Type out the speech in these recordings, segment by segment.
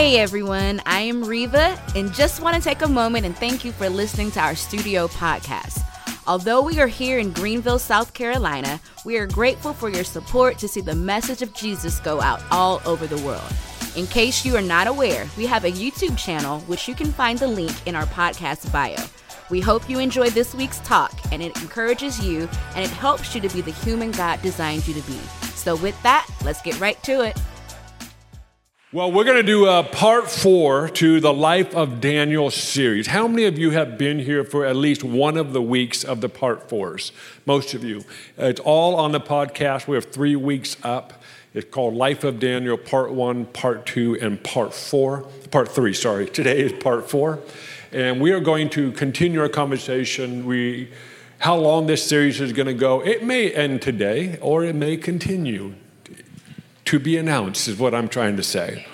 Hey everyone, I am Reva and just want to take a moment and thank you for listening to our studio podcast. Although we are here in Greenville, South Carolina, we are grateful for your support to see the message of Jesus go out all over the world. In case you are not aware, we have a YouTube channel which you can find the link in our podcast bio. We hope you enjoy this week's talk and it encourages you and it helps you to be the human God designed you to be. So, with that, let's get right to it. Well, we're going to do a part four to the Life of Daniel series. How many of you have been here for at least one of the weeks of the part fours? Most of you. It's all on the podcast. We have three weeks up. It's called Life of Daniel, part one, part two, and part four. Part three, sorry. Today is part four. And we are going to continue our conversation. We, how long this series is going to go, it may end today or it may continue to be announced, is what I'm trying to say.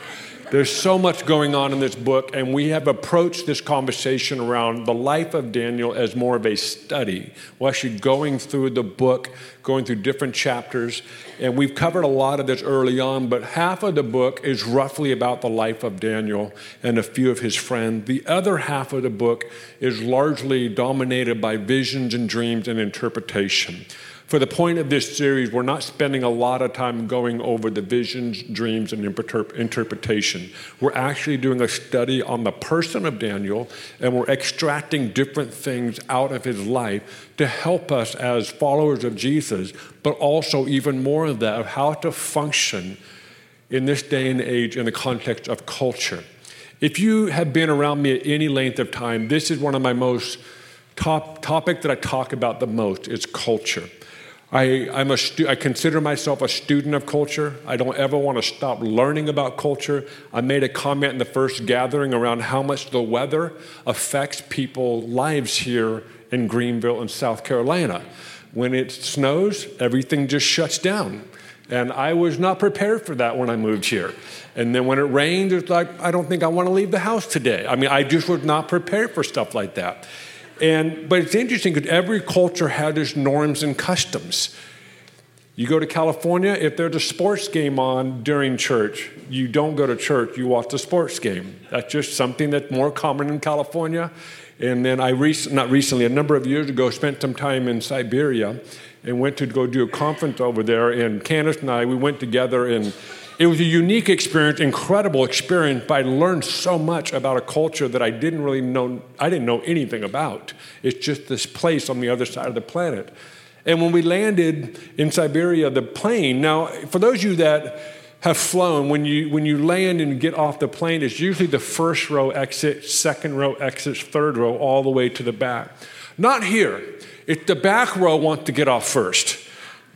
There's so much going on in this book, and we have approached this conversation around the life of Daniel as more of a study. We're actually going through the book, going through different chapters, and we've covered a lot of this early on, but half of the book is roughly about the life of Daniel and a few of his friends. The other half of the book is largely dominated by visions and dreams and interpretation. For the point of this series, we're not spending a lot of time going over the visions, dreams, and interpretation. We're actually doing a study on the person of Daniel, and we're extracting different things out of his life to help us as followers of Jesus, but also even more of that, of how to function in this day and age in the context of culture. If you have been around me at any length of time, this is one of my most top topic that I talk about the most is culture. I, I'm a stu- I consider myself a student of culture. I don't ever want to stop learning about culture. I made a comment in the first gathering around how much the weather affects people's lives here in Greenville and South Carolina. When it snows, everything just shuts down. And I was not prepared for that when I moved here. And then when it rained, it's like, I don't think I want to leave the house today. I mean, I just was not prepared for stuff like that. And, but it's interesting because every culture has its norms and customs. You go to California, if there's a sports game on during church, you don't go to church, you watch the sports game. That's just something that's more common in California. And then I, rec- not recently, a number of years ago, spent some time in Siberia and went to go do a conference over there. And Candace and I, we went together and it was a unique experience, incredible experience, but I learned so much about a culture that I didn't really know, I didn't know anything about. It's just this place on the other side of the planet. And when we landed in Siberia, the plane, now, for those of you that have flown, when you, when you land and get off the plane, it's usually the first row exit, second row exit, third row, all the way to the back. Not here. It's the back row wants to get off first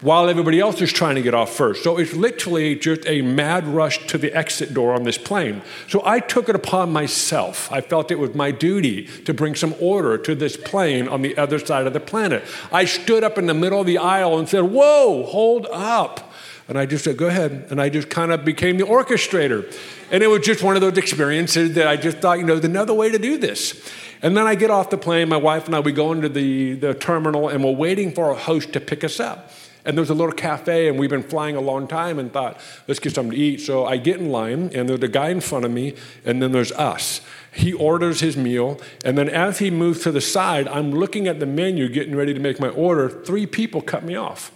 while everybody else is trying to get off first. So it's literally just a mad rush to the exit door on this plane. So I took it upon myself. I felt it was my duty to bring some order to this plane on the other side of the planet. I stood up in the middle of the aisle and said, Whoa, hold up. And I just said, Go ahead. And I just kind of became the orchestrator. And it was just one of those experiences that I just thought, you know, there's another way to do this. And then I get off the plane, my wife and I, we go into the, the terminal, and we're waiting for our host to pick us up. And there's a little cafe, and we've been flying a long time and thought, let's get something to eat. So I get in line, and there's a guy in front of me, and then there's us. He orders his meal, and then as he moves to the side, I'm looking at the menu, getting ready to make my order. Three people cut me off.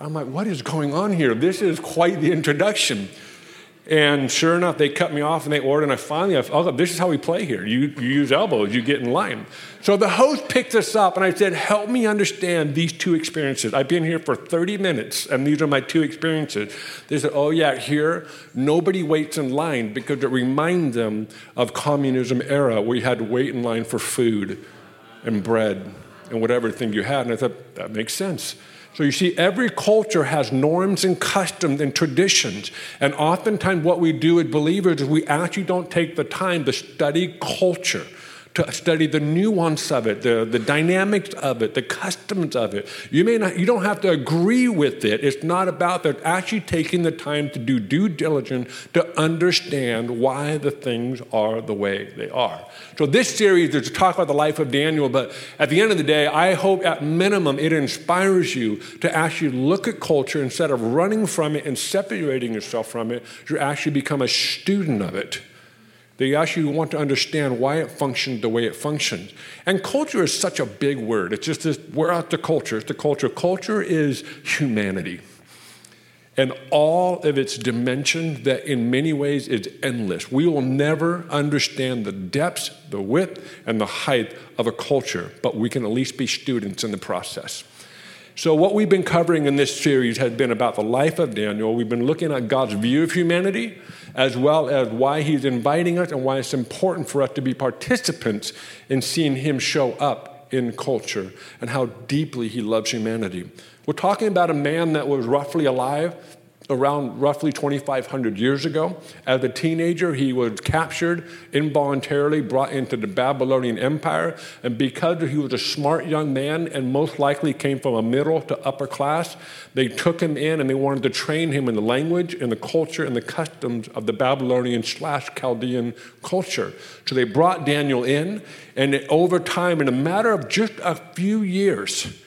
I'm like, what is going on here? This is quite the introduction. And sure enough, they cut me off and they ordered, and I finally, I, this is how we play here. You, you use elbows, you get in line. So the host picked us up, and I said, help me understand these two experiences. I've been here for 30 minutes, and these are my two experiences. They said, oh, yeah, here, nobody waits in line because it reminds them of communism era where you had to wait in line for food and bread and whatever thing you had. And I thought, that makes sense. So you see, every culture has norms and customs and traditions. And oftentimes, what we do as believers is we actually don't take the time to study culture, to study the nuance of it, the, the dynamics of it, the customs of it. You may not, you don't have to agree with it. It's not about that actually taking the time to do due diligence to understand why the things are the way they are. So this series is to talk about the life of Daniel, but at the end of the day, I hope at minimum it inspires you to actually look at culture instead of running from it and separating yourself from it, You actually become a student of it. They actually want to understand why it functions the way it functions. And culture is such a big word. It's just this, we're out the culture. It's the culture. Culture is humanity. And all of its dimensions that in many ways is endless. We will never understand the depths, the width, and the height of a culture, but we can at least be students in the process. So, what we've been covering in this series has been about the life of Daniel. We've been looking at God's view of humanity, as well as why He's inviting us and why it's important for us to be participants in seeing Him show up in culture and how deeply He loves humanity. We're talking about a man that was roughly alive around roughly 2,500 years ago. As a teenager, he was captured involuntarily, brought into the Babylonian Empire. And because he was a smart young man and most likely came from a middle to upper class, they took him in and they wanted to train him in the language and the culture and the customs of the Babylonian slash Chaldean culture. So they brought Daniel in, and over time, in a matter of just a few years,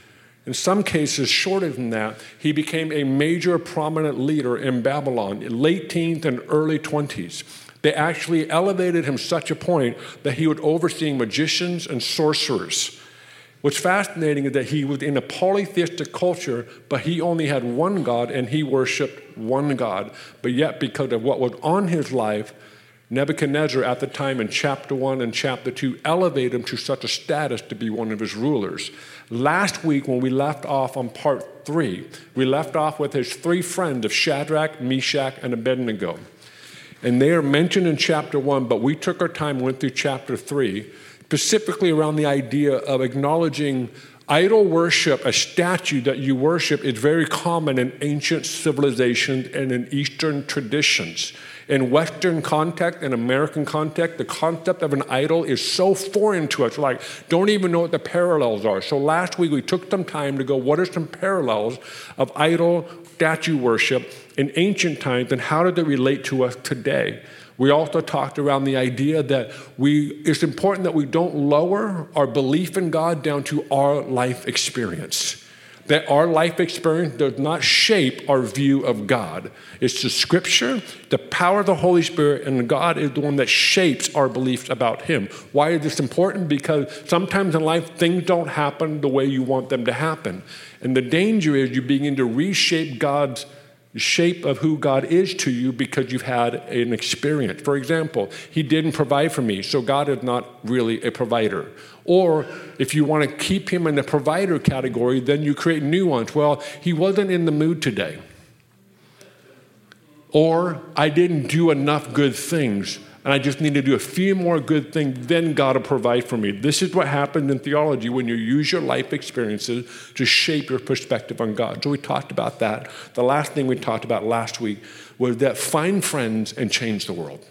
in some cases, shorter than that, he became a major prominent leader in Babylon, late teens and early 20s. They actually elevated him such a point that he would oversee magicians and sorcerers. What's fascinating is that he was in a polytheistic culture, but he only had one God and he worshiped one God. But yet, because of what was on his life, Nebuchadnezzar, at the time in chapter 1 and chapter 2, elevated him to such a status to be one of his rulers. Last week, when we left off on part 3, we left off with his three friends of Shadrach, Meshach, and Abednego. And they are mentioned in chapter 1, but we took our time, went through chapter 3, specifically around the idea of acknowledging idol worship, a statue that you worship, is very common in ancient civilizations and in Eastern traditions. In Western context and American context, the concept of an idol is so foreign to us, like, don't even know what the parallels are. So last week we took some time to go, what are some parallels of idol statue worship in ancient times and how do they relate to us today? We also talked around the idea that we, it's important that we don't lower our belief in God down to our life experience that our life experience does not shape our view of God. It's the scripture, the power of the Holy Spirit, and God is the one that shapes our beliefs about Him. Why is this important? Because sometimes in life things don't happen the way you want them to happen. And the danger is you begin to reshape God's shape of who God is to you because you've had an experience. For example, He didn't provide for me, so God is not really a provider. Or if you want to keep Him in the provider category, then you create new ones. Well, He wasn't in the mood today. Or I didn't do enough good things and I just need to do a few more good things, then God will provide for me. This is what happened in theology when you use your life experiences to shape your perspective on God. So we talked about that. The last thing we talked about last week was that find friends and change the world.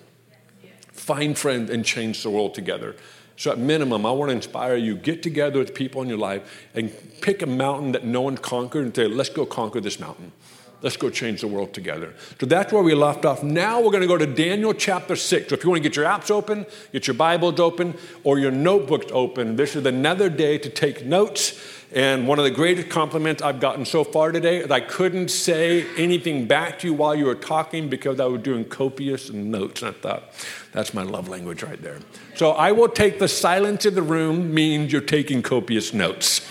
Find friends and change the world together. So, at minimum, I want to inspire you get together with people in your life and pick a mountain that no one conquered and say, let's go conquer this mountain. Let's go change the world together. So that's where we left off. Now we're going to go to Daniel chapter 6. So if you want to get your apps open, get your Bibles open, or your notebooks open, this is another day to take notes. And one of the greatest compliments I've gotten so far today is I couldn't say anything back to you while you were talking because I was doing copious notes. And I thought, that's my love language right there. So I will take the silence in the room means you're taking copious notes.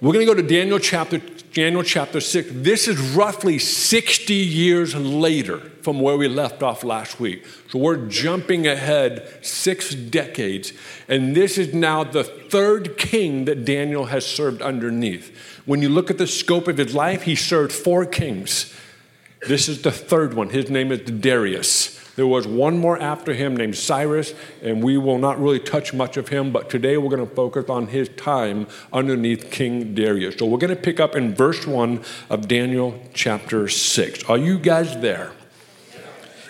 We're going to go to Daniel chapter Daniel chapter 6. This is roughly 60 years later from where we left off last week. So we're jumping ahead six decades. And this is now the third king that Daniel has served underneath. When you look at the scope of his life, he served four kings. This is the third one. His name is Darius. There was one more after him named Cyrus, and we will not really touch much of him, but today we're going to focus on his time underneath King Darius. So we're going to pick up in verse 1 of Daniel chapter 6. Are you guys there?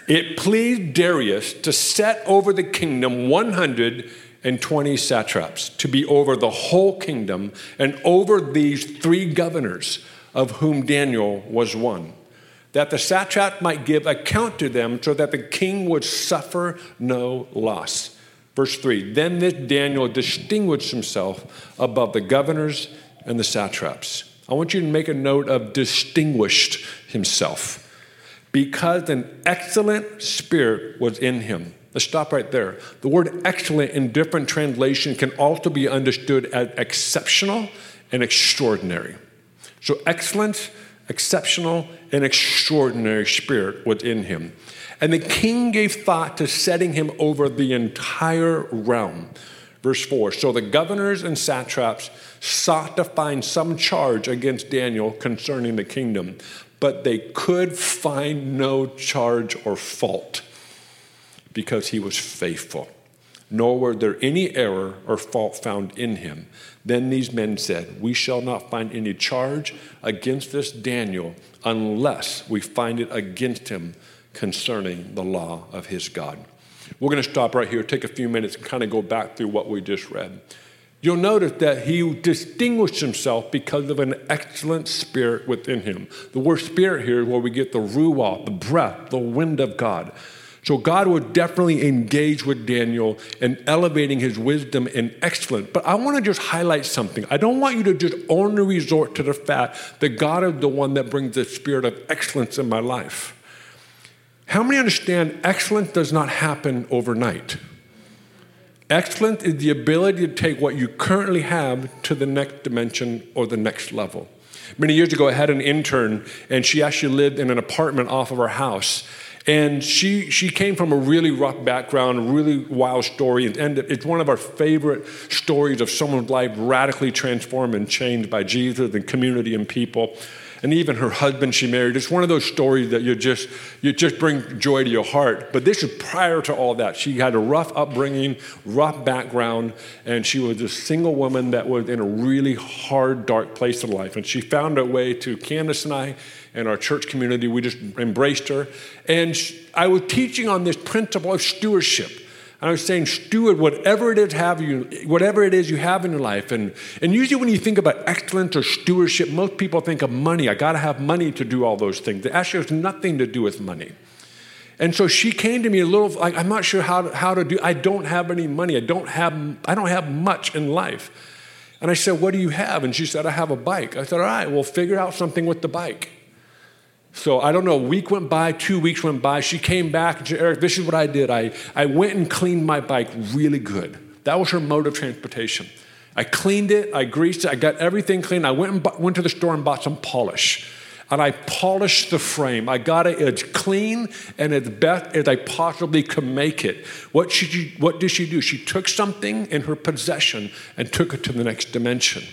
it pleased Darius to set over the kingdom 120 satraps to be over the whole kingdom and over these three governors, of whom Daniel was one, that the satrap might give account to them so that the king would suffer no loss. Verse 3 Then this Daniel distinguished himself above the governors and the satraps. I want you to make a note of distinguished himself because an excellent spirit was in him. Let's stop right there. The word excellent in different translations can also be understood as exceptional and extraordinary. So, excellent, exceptional, and extraordinary spirit was in him. And the king gave thought to setting him over the entire realm. Verse 4 So the governors and satraps sought to find some charge against Daniel concerning the kingdom, but they could find no charge or fault because he was faithful. Nor were there any error or fault found in him. Then these men said, We shall not find any charge against this Daniel unless we find it against him concerning the law of his God. We're going to stop right here, take a few minutes, and kind of go back through what we just read. You'll notice that he distinguished himself because of an excellent spirit within him. The word spirit here is where we get the ruah, the breath, the wind of God. So God would definitely engage with Daniel in elevating his wisdom and excellence. But I want to just highlight something. I don't want you to just only resort to the fact that God is the one that brings the spirit of excellence in my life. How many understand excellence does not happen overnight? Excellence is the ability to take what you currently have to the next dimension or the next level. Many years ago, I had an intern, and she actually lived in an apartment off of our house. And she, she came from a really rough background, a really wild story, and it's one of our favorite stories of someone's life radically transformed and changed by Jesus and community and people and even her husband she married. It's one of those stories that you just you just bring joy to your heart. But this is prior to all that. She had a rough upbringing, rough background, and she was a single woman that was in a really hard, dark place in life. And she found her way to Candace and I and our church community. We just embraced her. And I was teaching on this principle of stewardship. And I was saying, steward whatever it is have you, whatever it is you have in your life. And, and usually when you think about excellence or stewardship, most people think of money. I gotta have money to do all those things. It actually has nothing to do with money. And so she came to me a little like, I'm not sure how to, how to do, I don't have any money. I don't have, I don't have much in life. And I said, What do you have? And she said, I have a bike. I said, All right, we'll figure out something with the bike. So I don't know, a week went by, two weeks went by. She came back and said, Eric, this is what I did. I, I went and cleaned my bike really good. That was her mode of transportation. I cleaned it, I greased it, I got everything clean. I went, and bu- went to the store and bought some polish. And I polished the frame. I got it as clean and as best as I possibly could make it. What, she, what did she do? She took something in her possession and took it to the next dimension.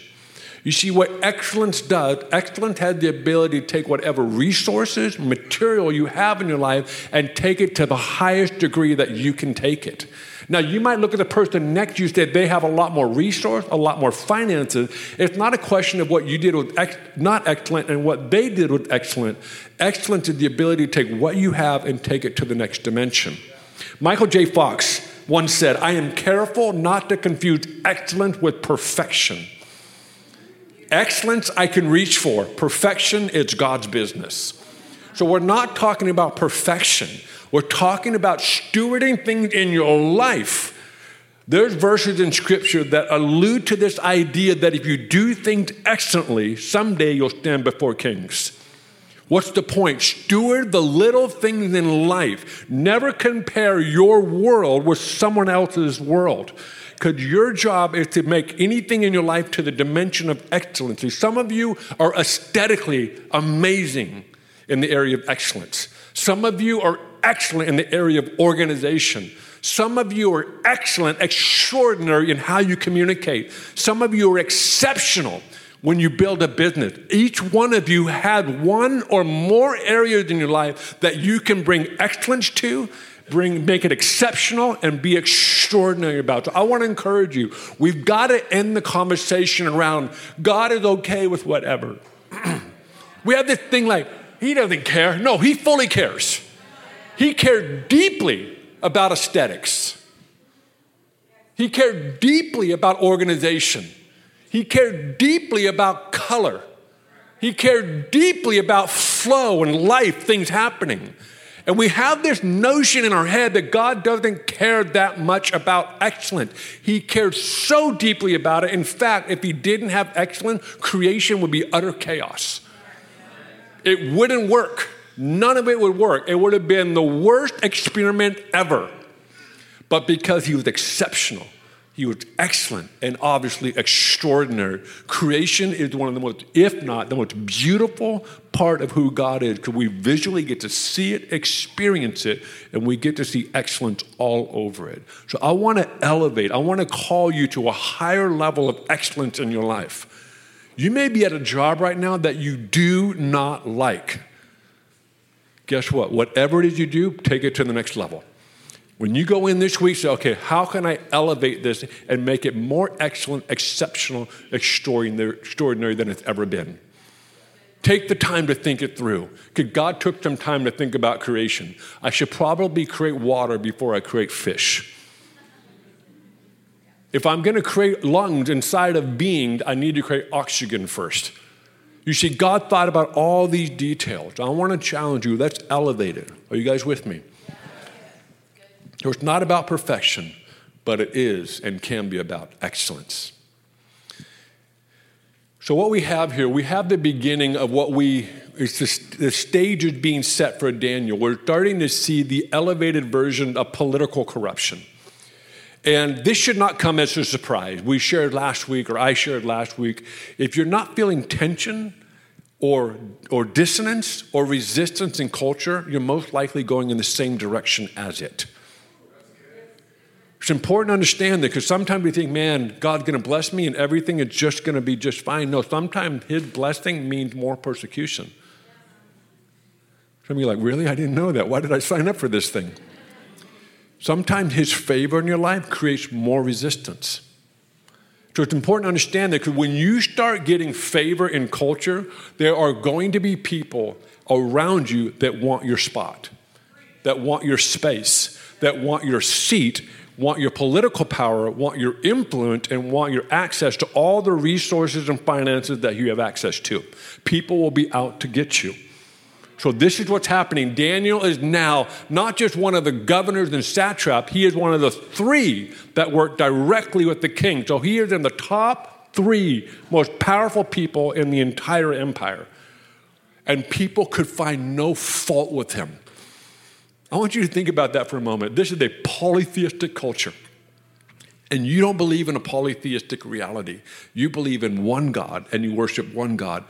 You see, what excellence does, excellence has the ability to take whatever resources, material you have in your life and take it to the highest degree that you can take it. Now, you might look at the person next to you that they have a lot more resource, a lot more finances. It's not a question of what you did with ex- not excellent and what they did with excellent. Excellence is the ability to take what you have and take it to the next dimension. Michael J. Fox once said, I am careful not to confuse excellence with perfection. Excellence I can reach for, perfection, it's God's business. So we're not talking about perfection, we're talking about stewarding things in your life. There's verses in scripture that allude to this idea that if you do things excellently, someday you'll stand before kings. What's the point? Steward the little things in life. Never compare your world with someone else's world because your job is to make anything in your life to the dimension of excellency. Some of you are aesthetically amazing in the area of excellence. Some of you are excellent in the area of organization. Some of you are excellent, extraordinary in how you communicate. Some of you are exceptional when you build a business. Each one of you had one or more areas in your life that you can bring excellence to bring, make it exceptional and be extraordinary about. So I want to encourage you. We've got to end the conversation around God is okay with whatever. we have this thing like, He doesn't care. No, He fully cares. He cared deeply about aesthetics. He cared deeply about organization. He cared deeply about color. He cared deeply about flow and life, things happening. And we have this notion in our head that God doesn't care that much about excellence. He cared so deeply about it. In fact, if He didn't have excellence, creation would be utter chaos. It wouldn't work. None of it would work. It would have been the worst experiment ever. But because He was exceptional, he was excellent and obviously extraordinary. Creation is one of the most, if not the most beautiful part of who God is, because we visually get to see it, experience it, and we get to see excellence all over it. So I want to elevate, I want to call you to a higher level of excellence in your life. You may be at a job right now that you do not like. Guess what? Whatever it is you do, take it to the next level. When you go in this week, say, okay, how can I elevate this and make it more excellent, exceptional, extraordinary than it's ever been? Take the time to think it through. Because God took some time to think about creation. I should probably create water before I create fish. If I'm going to create lungs inside of being, I need to create oxygen first. You see, God thought about all these details. I want to challenge you. Let's elevate it. Are you guys with me? It's not about perfection, but it is and can be about excellence. So, what we have here, we have the beginning of what we, it's the stage is being set for Daniel. We're starting to see the elevated version of political corruption. And this should not come as a surprise. We shared last week, or I shared last week, if you're not feeling tension or, or dissonance or resistance in culture, you're most likely going in the same direction as it. It's important to understand that because sometimes we think, man, God's going to bless me and everything is just going to be just fine. No, sometimes His blessing means more persecution. Some of you are like, really? I didn't know that. Why did I sign up for this thing? Sometimes His favor in your life creates more resistance. So it's important to understand that because when you start getting favor in culture, there are going to be people around you that want your spot, that want your space, that want your seat, want your political power, want your influence, and want your access to all the resources and finances that you have access to. People will be out to get you. So, this is what's happening. Daniel is now not just one of the governors and satrap, he is one of the three that work directly with the king. So, he is in the top three most powerful people in the entire empire. And people could find no fault with him. I want you to think about that for a moment. This is a polytheistic culture. And you don't believe in a polytheistic reality. You believe in one God and you worship one God.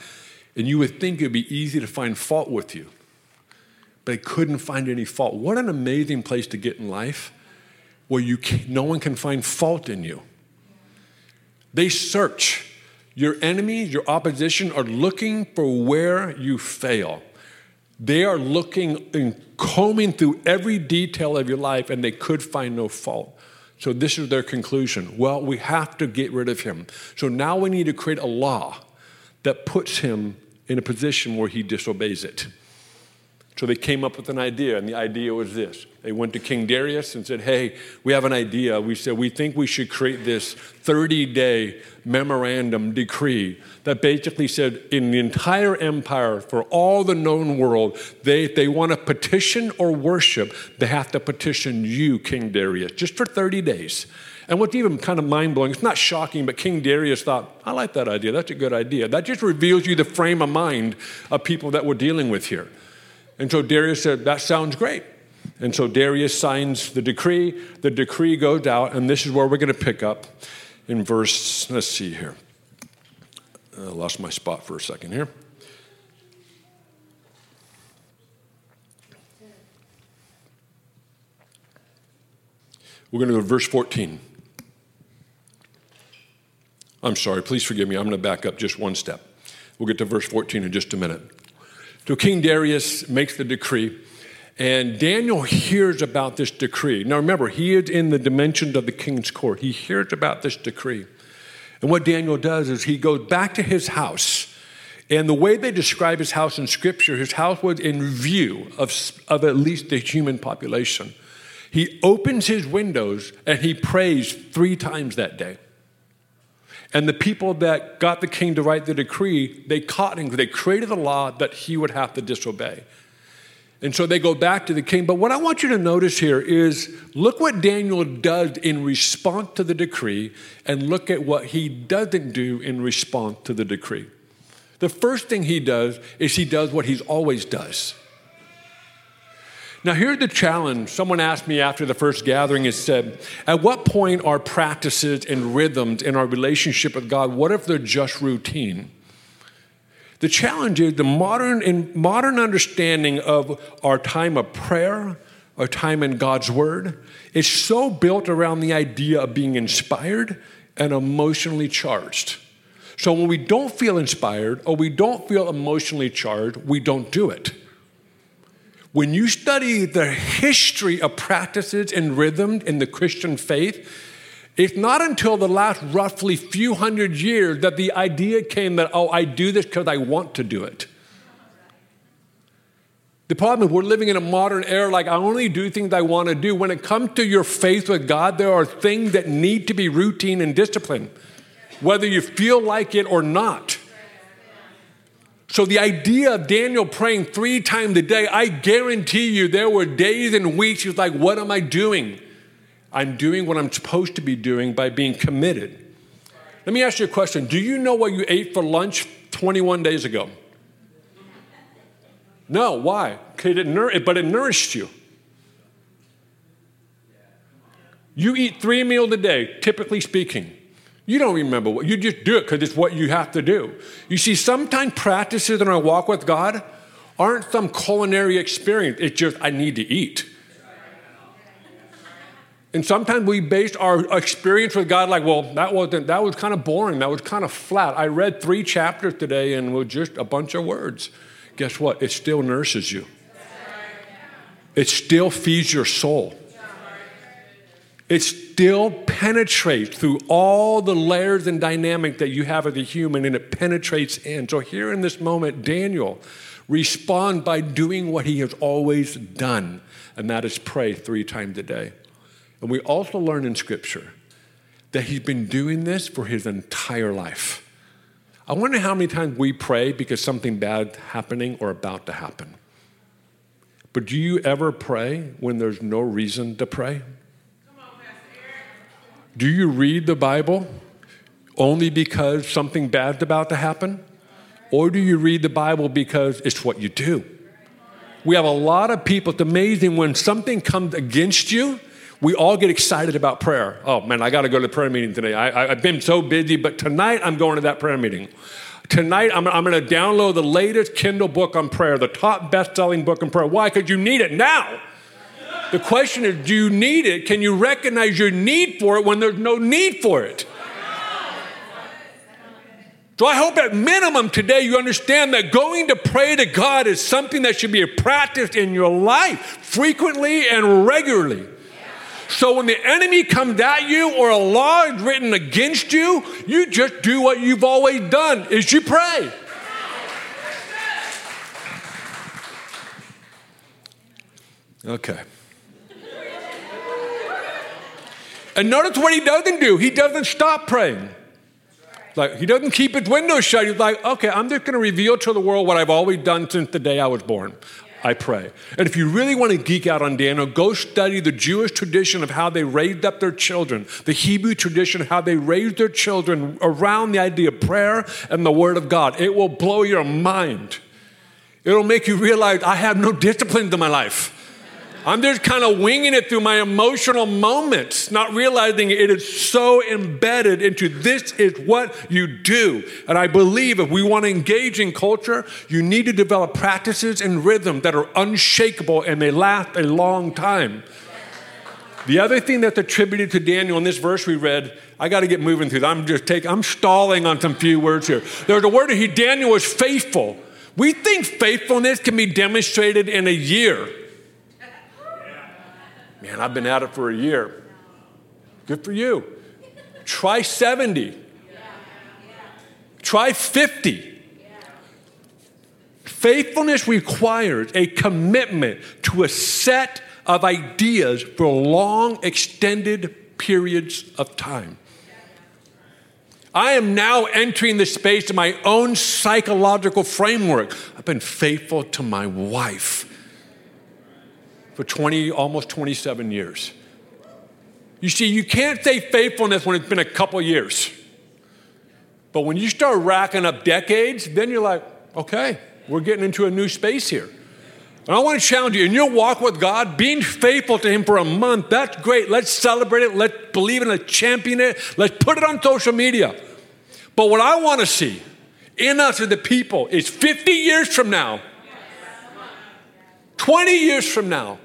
And you would think it'd be easy to find fault with you. But I couldn't find any fault. What an amazing place to get in life where you can, no one can find fault in you. They search. Your enemies, your opposition are looking for where you fail. They are looking and combing through every detail of your life and they could find no fault. So, this is their conclusion. Well, we have to get rid of him. So, now we need to create a law that puts him in a position where he disobeys it. So they came up with an idea, and the idea was this. They went to King Darius and said, Hey, we have an idea. We said, We think we should create this 30 day memorandum decree that basically said, in the entire empire, for all the known world, they, if they want to petition or worship, they have to petition you, King Darius, just for 30 days. And what's even kind of mind blowing, it's not shocking, but King Darius thought, I like that idea. That's a good idea. That just reveals you the frame of mind of people that we're dealing with here. And so Darius said, That sounds great. And so Darius signs the decree. The decree goes out, and this is where we're going to pick up in verse, let's see here. I lost my spot for a second here. We're going to go to verse 14. I'm sorry, please forgive me. I'm going to back up just one step. We'll get to verse 14 in just a minute. So King Darius makes the decree, and Daniel hears about this decree. Now remember, he is in the dimensions of the king's court. He hears about this decree. And what Daniel does is he goes back to his house And the way they describe his house in scripture, his house was in view of, of at least the human population. He opens his windows and he prays three times that day. And the people that got the king to write the decree, they caught him. They created a law that he would have to disobey. And so they go back to the king. But what I want you to notice here is look what Daniel does in response to the decree, and look at what he doesn't do in response to the decree. The first thing he does is he does what he's always does. Now, here's the challenge. Someone asked me after the first gathering and said, At what point are practices and rhythms in our relationship with God, what if they're just routine? The challenge is the modern, in modern understanding of our time of prayer, our time in God's Word, is so built around the idea of being inspired and emotionally charged. So when we don't feel inspired or we don't feel emotionally charged, we don't do it. When you study the history of practices and rhythms in the Christian faith, it's not until the last roughly few hundred years that the idea came that, oh, I do this because I want to do it. The problem is we're living in a modern era like I only do things I want to do. When it comes to your faith with God, there are things that need to be routine and discipline, whether you feel like it or not. So, the idea of Daniel praying three times a day, I guarantee you there were days and weeks he was like, What am I doing? I'm doing what I'm supposed to be doing by being committed. Let me ask you a question Do you know what you ate for lunch 21 days ago? No, why? It but it nourished you. You eat three meals a day, typically speaking. You don't remember what, you just do it because it's what you have to do. You see, sometimes practices in our walk with God aren't some culinary experience, it's just, I need to eat. And sometimes we base our experience with God like, well, that wasn't, that was kind of boring. That was kind of flat. I read three chapters today and was just a bunch of words. Guess what? It still nurses you. It still feeds your soul it still penetrates through all the layers and dynamic that you have as a human and it penetrates in. So here in this moment, Daniel responds by doing what he has always done, and that is pray three times a day. And we also learn in Scripture that he's been doing this for his entire life. I wonder how many times we pray because something bad happening or about to happen. But do you ever pray when there's no reason to pray? Do you read the Bible only because something bad's about to happen? Or do you read the Bible because it's what you do? We have a lot of people, it's amazing when something comes against you, we all get excited about prayer. Oh man, I got to go to the prayer meeting today. I, have been so busy, but tonight I'm going to that prayer meeting. Tonight I'm, I'm going to download the latest Kindle book on prayer, the top best selling book on prayer. Why? Because you need it now. The question is do you need it? Can you recognize your need for it when there's no need for it? So I hope at minimum today you understand that going to pray to God is something that should be practiced in your life frequently and regularly. So when the enemy comes at you or a law is written against you, you just do what you've always done is you pray. Okay. And notice what he doesn't do. He doesn't stop praying. Like he doesn't keep his windows shut. He's like, okay, I'm just going to reveal to the world what I've always done since the day I was born. I pray. And if you really want to geek out on Daniel, go study the Jewish tradition of how they raised up their children, the Hebrew tradition of how they raised their children around the idea of prayer and the Word of God. It will blow your mind. It'll make you realize I have no discipline in my life. I'm just kind of winging it through my emotional moments, not realizing it is so embedded into this is what you do. And I believe if we want to engage in culture, you need to develop practices and rhythm that are unshakable and they last a long time. The other thing that's attributed to Daniel in this verse we read, I got to get moving through. I'm just taking, I'm stalling on some few words here. There's a word that he, Daniel was faithful. We think faithfulness can be demonstrated in a year. Man, I've been at it for a year. Good for you. Try 70. Try 50. Faithfulness requires a commitment to a set of ideas for long, extended periods of time. I am now entering the space of my own psychological framework. I've been faithful to my wife for 20, almost 27 years. You see, you can't say faithfulness when it's been a couple years. But when you start racking up decades, then you're like, okay, we're getting into a new space here. And I want to challenge you in your walk with God, being faithful to Him for a month, that's great. Let's celebrate it. Let's believe in it. Let's champion it. Let's put it on social media. But what I want to see in us as the people is 50 years from now, 20 years from now,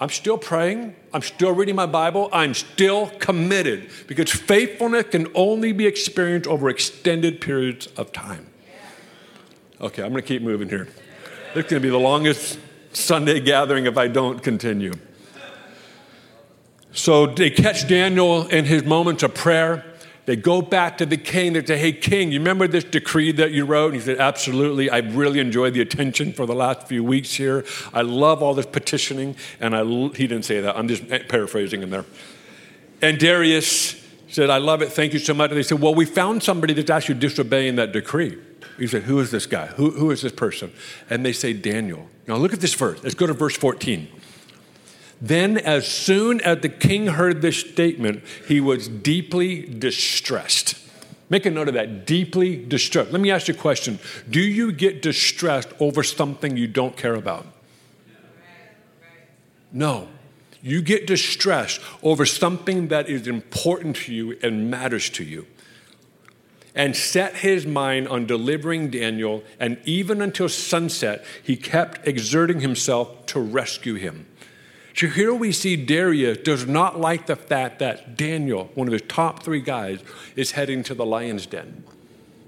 I'm still praying. I'm still reading my Bible. I'm still committed because faithfulness can only be experienced over extended periods of time. Okay, I'm going to keep moving here. This is going to be the longest Sunday gathering if I don't continue. So they catch Daniel in his moments of prayer. They go back to the king. They say, Hey, king, you remember this decree that you wrote? And he said, Absolutely. I've really enjoyed the attention for the last few weeks here. I love all this petitioning. And I, he didn't say that. I'm just paraphrasing him there. And Darius said, I love it. Thank you so much. And they said, Well, we found somebody that's actually disobeying that decree. He said, Who is this guy? Who, who is this person? And they say, Daniel. Now look at this verse. Let's go to verse 14. Then, as soon as the king heard this statement, he was deeply distressed. Make a note of that deeply distressed. Let me ask you a question Do you get distressed over something you don't care about? No. You get distressed over something that is important to you and matters to you. And set his mind on delivering Daniel, and even until sunset, he kept exerting himself to rescue him. So here we see Darius does not like the fact that Daniel, one of his top three guys, is heading to the lion's den.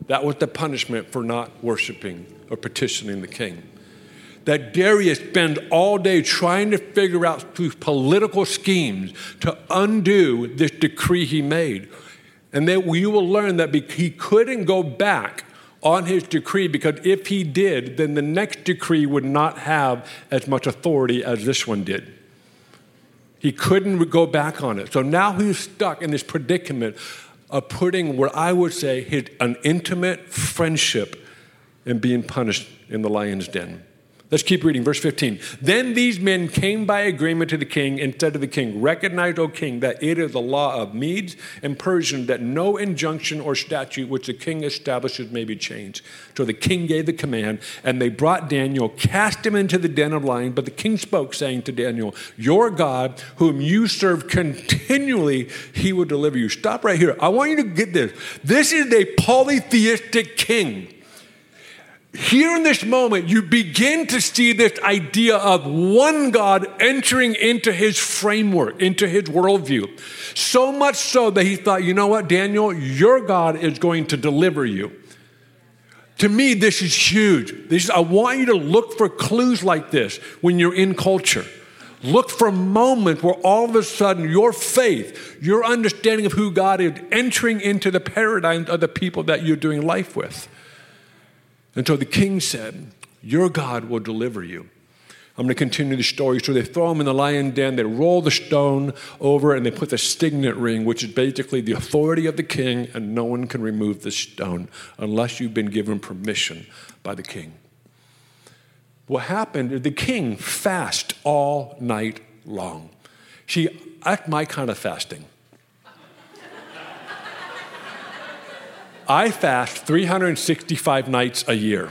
That was the punishment for not worshiping or petitioning the king. That Darius spends all day trying to figure out through political schemes to undo this decree he made. And that we will learn that he couldn't go back on his decree because if he did, then the next decree would not have as much authority as this one did. He couldn't go back on it. So now he's stuck in this predicament of putting what I would say his, an intimate friendship and being punished in the lion's den. Let's keep reading, verse 15. Then these men came by agreement to the king and said to the king, Recognize, O king, that it is the law of Medes and Persians that no injunction or statute which the king establishes may be changed. So the king gave the command, and they brought Daniel, cast him into the den of lions. But the king spoke, saying to Daniel, Your God, whom you serve continually, he will deliver you. Stop right here. I want you to get this. This is a polytheistic king here in this moment, you begin to see this idea of one God entering into his framework, into his worldview. So much so that he thought, you know what, Daniel, your God is going to deliver you. To me, this is huge. This, I want you to look for clues like this when you're in culture. Look for moments where all of a sudden your faith, your understanding of who God is, entering into the paradigm of the people that you're doing life with. And so the king said, Your God will deliver you. I'm going to continue the story. So they throw him in the lion den, they roll the stone over, and they put the signet ring, which is basically the authority of the king, and no one can remove the stone unless you've been given permission by the king. What happened the king fast all night long. See, that's my kind of fasting. I fast 365 nights a year.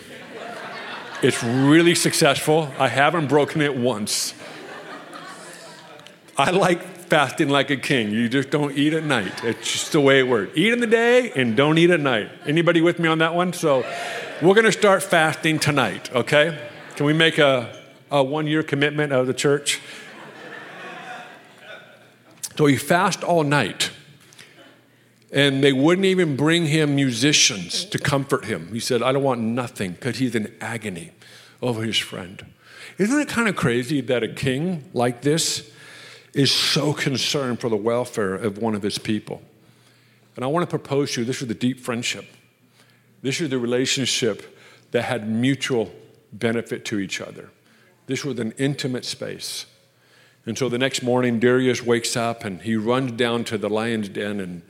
It's really successful. I haven't broken it once. I like fasting like a king. You just don't eat at night. It's just the way it works. Eat in the day and don't eat at night. Anybody with me on that one? So we're going to start fasting tonight, okay? Can we make a, a one year commitment of the church? So we fast all night. And they wouldn't even bring him musicians to comfort him. He said, I don't want nothing because he's in agony over his friend. Isn't it kind of crazy that a king like this is so concerned for the welfare of one of his people? And I want to propose to you this is the deep friendship. This is the relationship that had mutual benefit to each other. This was an intimate space. And so the next morning, Darius wakes up and he runs down to the lion's den and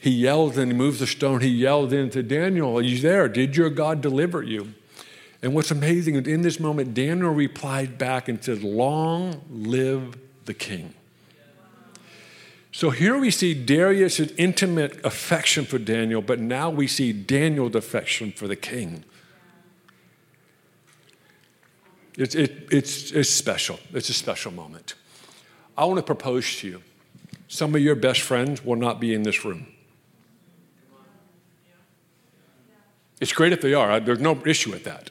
he yells and he moves the stone. He yelled into Daniel, Are you there? Did your God deliver you? And what's amazing is in this moment, Daniel replied back and said, Long live the king. So here we see Darius' intimate affection for Daniel, but now we see Daniel's affection for the king. It's, it, it's, it's special. It's a special moment. I want to propose to you. Some of your best friends will not be in this room. It's great if they are. There's no issue with that.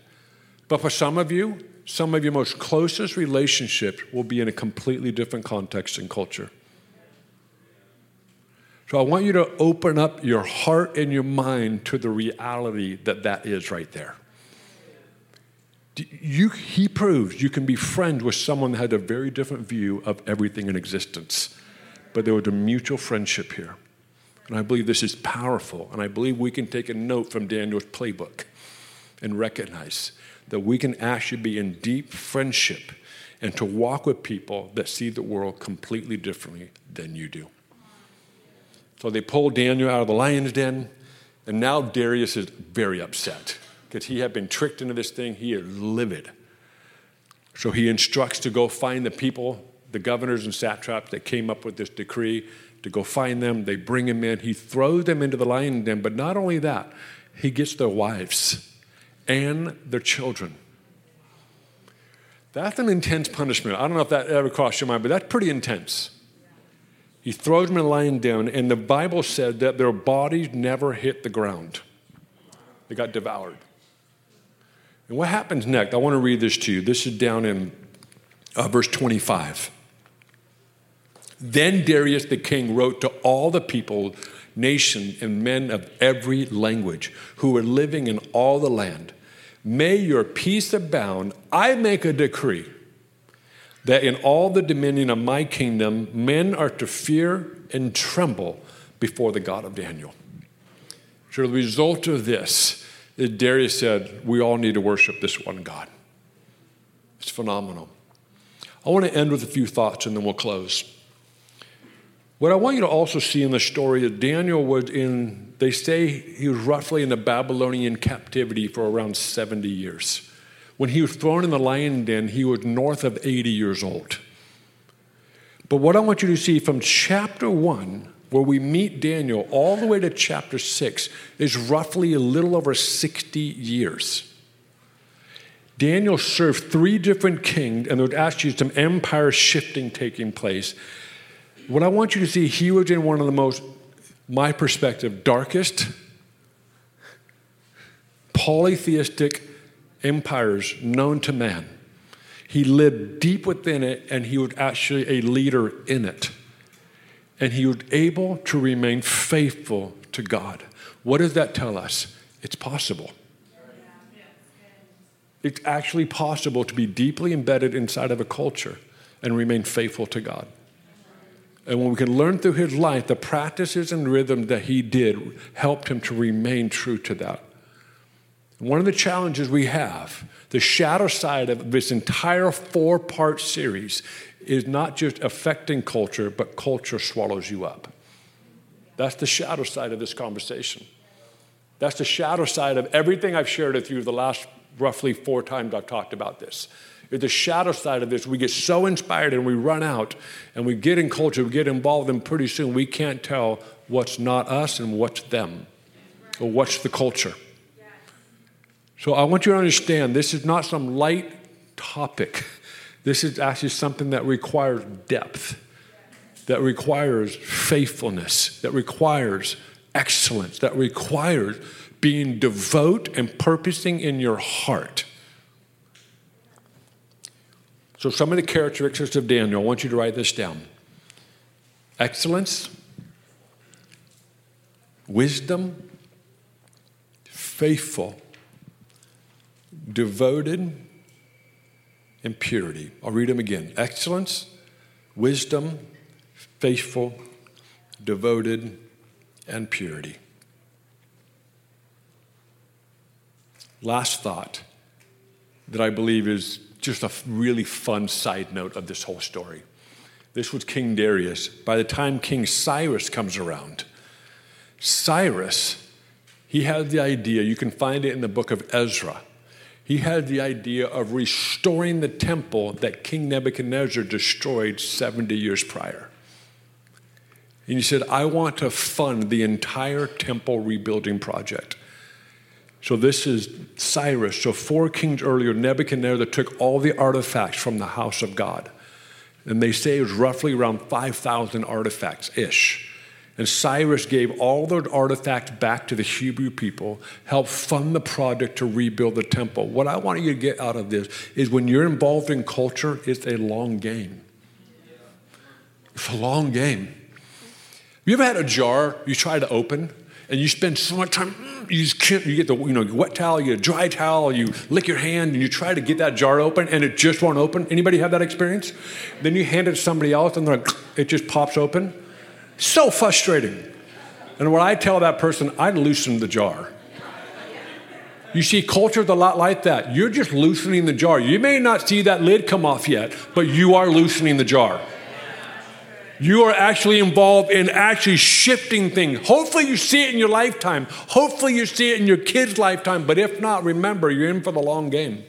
But for some of you, some of your most closest relationships will be in a completely different context and culture. So I want you to open up your heart and your mind to the reality that that is right there. You, he proves you can be friends with someone that had a very different view of everything in existence. But there was a mutual friendship here. And I believe this is powerful. And I believe we can take a note from Daniel's playbook and recognize that we can actually be in deep friendship and to walk with people that see the world completely differently than you do. So they pulled Daniel out of the lion's den, and now Darius is very upset because he had been tricked into this thing. He is livid. So he instructs to go find the people, the governors and satraps that came up with this decree, to go find them. They bring him in. He throws them into the lion den, but not only that, he gets their wives and their children. That's an intense punishment. I don't know if that ever crossed your mind, but that's pretty intense. He throws them in the lion den, and the Bible said that their bodies never hit the ground. They got devoured. And what happens next? I want to read this to you. This is down in uh, verse 25. Then Darius the king wrote to all the people, nation, and men of every language who were living in all the land May your peace abound. I make a decree that in all the dominion of my kingdom, men are to fear and tremble before the God of Daniel. So, the result of this is Darius said, We all need to worship this one God. It's phenomenal. I want to end with a few thoughts and then we'll close. What I want you to also see in the story is Daniel was in, they say he was roughly in the Babylonian captivity for around 70 years. When he was thrown in the lion den, he was north of 80 years old. But what I want you to see from chapter 1, where we meet Daniel, all the way to chapter 6, is roughly a little over 60 years. Daniel served three different kings, and there was actually some empire shifting taking place. What I want you to see, he was in one of the most, my perspective, darkest, polytheistic empires known to man. He lived deep within it, and he was actually a leader in it. And he was able to remain faithful to God. What does that tell us? It's possible. It's actually possible to be deeply embedded inside of a culture and remain faithful to God. And when we can learn through his life, the practices and rhythm that he did helped him to remain true to that. One of the challenges we have, the shadow side of this entire four part series, is not just affecting culture, but culture swallows you up. That's the shadow side of this conversation. That's the shadow side of everything I've shared with you the last roughly four times I've talked about this the shadow side of this. We get so inspired and we run out and we get in culture, we get involved, and pretty soon we can't tell what's not us and what's them or what's the culture. So I want you to understand this is not some light topic. This is actually something that requires depth, that requires faithfulness, that requires excellence, that requires being devout and purposing in your heart so, some of the characteristics of Daniel, I want you to write this down excellence, wisdom, faithful, devoted, and purity. I'll read them again excellence, wisdom, faithful, devoted, and purity. Last thought that I believe is just a really fun side note of this whole story. This was King Darius. By the time King Cyrus comes around, Cyrus, he had the idea, you can find it in the book of Ezra. He had the idea of restoring the temple that King Nebuchadnezzar destroyed 70 years prior. And he said, I want to fund the entire temple rebuilding project. So this is Cyrus. So four kings earlier, Nebuchadnezzar took all the artifacts from the house of God. And they say it was roughly around 5,000 artifacts ish. And Cyrus gave all the artifacts back to the Hebrew people, helped fund the project to rebuild the temple. What I want you to get out of this is when you're involved in culture, it's a long game. It's a long game. You ever had a jar you try to open and you spend so much time, you just can't, you get the you know, wet towel, you get a dry towel, you lick your hand and you try to get that jar open and it just won't open. Anybody have that experience? Then you hand it to somebody else and they're like, it just pops open. So frustrating. And what I tell that person, I'd loosen the jar. You see, culture is a lot like that. You're just loosening the jar. You may not see that lid come off yet, but you are loosening the jar. You are actually involved in actually shifting things. Hopefully, you see it in your lifetime. Hopefully, you see it in your kid's lifetime. But if not, remember, you're in for the long game.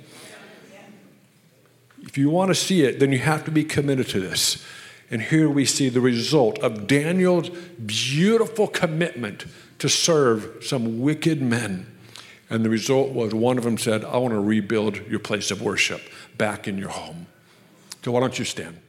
If you want to see it, then you have to be committed to this. And here we see the result of Daniel's beautiful commitment to serve some wicked men. And the result was one of them said, I want to rebuild your place of worship back in your home. So, why don't you stand?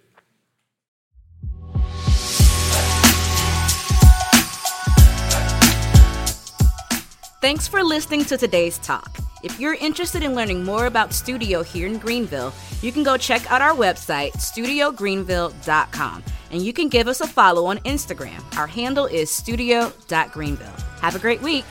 Thanks for listening to today's talk. If you're interested in learning more about Studio here in Greenville, you can go check out our website, studiogreenville.com, and you can give us a follow on Instagram. Our handle is studio.greenville. Have a great week.